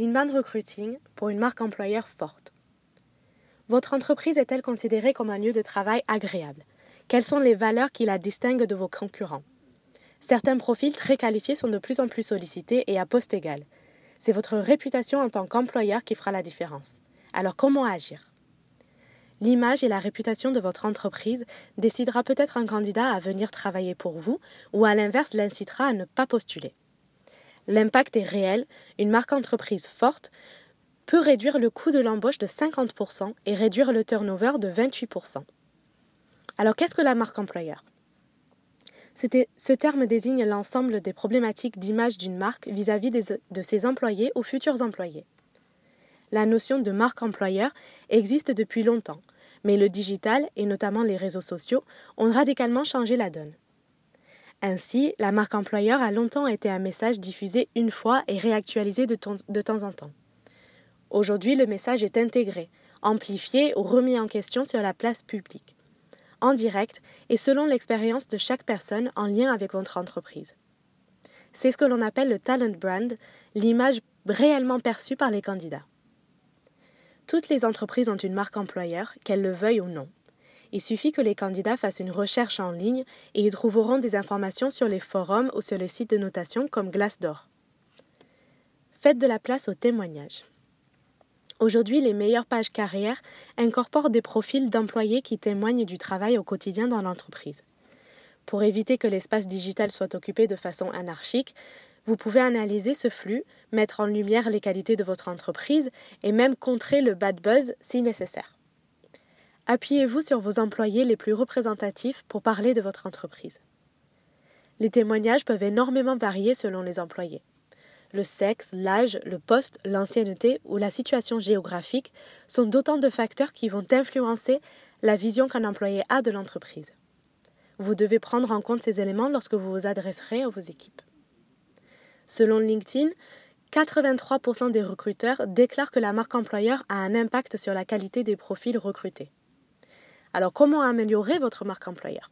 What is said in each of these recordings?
L'inbound recruiting pour une marque employeur forte. Votre entreprise est-elle considérée comme un lieu de travail agréable? Quelles sont les valeurs qui la distinguent de vos concurrents? Certains profils très qualifiés sont de plus en plus sollicités et à poste égal. C'est votre réputation en tant qu'employeur qui fera la différence. Alors comment agir? L'image et la réputation de votre entreprise décidera peut-être un candidat à venir travailler pour vous ou à l'inverse l'incitera à ne pas postuler. L'impact est réel, une marque entreprise forte peut réduire le coût de l'embauche de 50% et réduire le turnover de 28%. Alors qu'est-ce que la marque employeur? Ce terme désigne l'ensemble des problématiques d'image d'une marque vis-à-vis de ses employés ou futurs employés. La notion de marque employeur existe depuis longtemps, mais le digital, et notamment les réseaux sociaux, ont radicalement changé la donne. Ainsi, la marque employeur a longtemps été un message diffusé une fois et réactualisé de, temps en temps. Aujourd'hui, le message est intégré, amplifié ou remis en question sur la place publique en direct et selon l'expérience de chaque personne en lien avec votre entreprise. C'est ce que l'on appelle le talent brand, l'image réellement perçue par les candidats. Toutes les entreprises ont une marque employeur, qu'elles le veuillent ou non. Il suffit que les candidats fassent une recherche en ligne et ils trouveront des informations sur les forums ou sur les sites de notation comme Glassdoor. Faites de la place aux témoignages. Aujourd'hui, les meilleures pages carrières incorporent des profils d'employés qui témoignent du travail au quotidien dans l'entreprise. Pour éviter que l'espace digital soit occupé de façon anarchique, vous pouvez analyser ce flux, mettre en lumière les qualités de votre entreprise et même contrer le bad buzz si nécessaire. Appuyez-vous sur vos employés les plus représentatifs pour parler de votre entreprise. Les témoignages peuvent énormément varier selon les employés le sexe, l'âge, le poste, l'ancienneté ou la situation géographique sont d'autant de facteurs qui vont influencer la vision qu'un employé a de l'entreprise. Vous devez prendre en compte ces éléments lorsque vous vous adresserez à vos équipes. Selon LinkedIn, 83% des recruteurs déclarent que la marque employeur a un impact sur la qualité des profils recrutés. Alors comment améliorer votre marque employeur?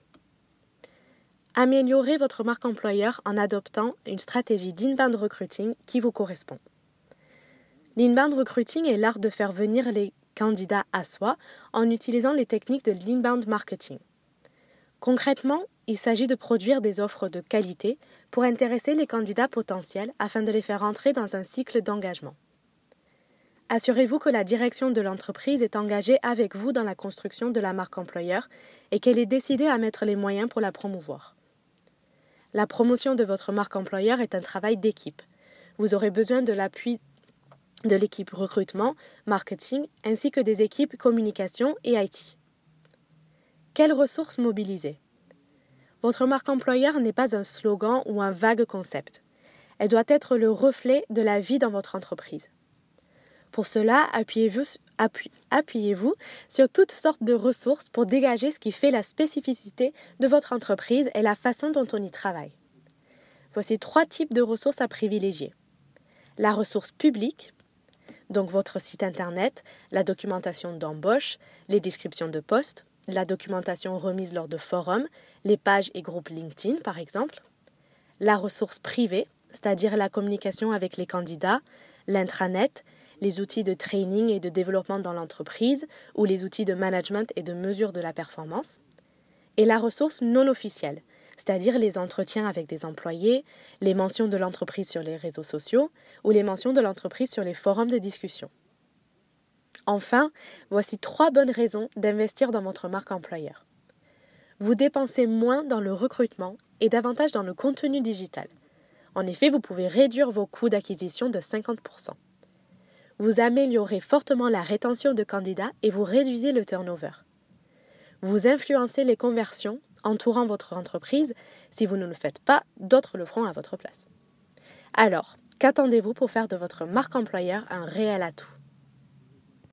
Améliorez votre marque employeur en adoptant une stratégie d'inbound recruiting qui vous correspond. L'inbound recruiting est l'art de faire venir les candidats à soi en utilisant les techniques de l'inbound marketing. Concrètement, il s'agit de produire des offres de qualité pour intéresser les candidats potentiels afin de les faire entrer dans un cycle d'engagement. Assurez-vous que la direction de l'entreprise est engagée avec vous dans la construction de la marque employeur et qu'elle est décidée à mettre les moyens pour la promouvoir. La promotion de votre marque employeur est un travail d'équipe. Vous aurez besoin de l'appui de l'équipe recrutement, marketing, ainsi que des équipes communication et IT. Quelles ressources mobiliser? Votre marque employeur n'est pas un slogan ou un vague concept. Elle doit être le reflet de la vie dans votre entreprise. Pour cela, appuyez-vous appuyez sur toutes sortes de ressources pour dégager ce qui fait la spécificité de votre entreprise et la façon dont on y travaille. Voici trois types de ressources à privilégier. La ressource publique, donc votre site internet, la documentation d'embauche, les descriptions de postes, la documentation remise lors de forums, les pages et groupes LinkedIn par exemple. La ressource privée, c'est-à-dire la communication avec les candidats, l'intranet, les outils de training et de développement dans l'entreprise ou les outils de management et de mesure de la performance, et la ressource non officielle, c'est-à-dire les entretiens avec des employés, les mentions de l'entreprise sur les réseaux sociaux ou les mentions de l'entreprise sur les forums de discussion. Enfin, voici trois bonnes raisons d'investir dans votre marque employeur. Vous dépensez moins dans le recrutement et davantage dans le contenu digital. En effet, vous pouvez réduire vos coûts d'acquisition de 50% vous améliorez fortement la rétention de candidats et vous réduisez le turnover. Vous influencez les conversions entourant votre entreprise. Si vous ne le faites pas, d'autres le feront à votre place. Alors, qu'attendez-vous pour faire de votre marque employeur un réel atout?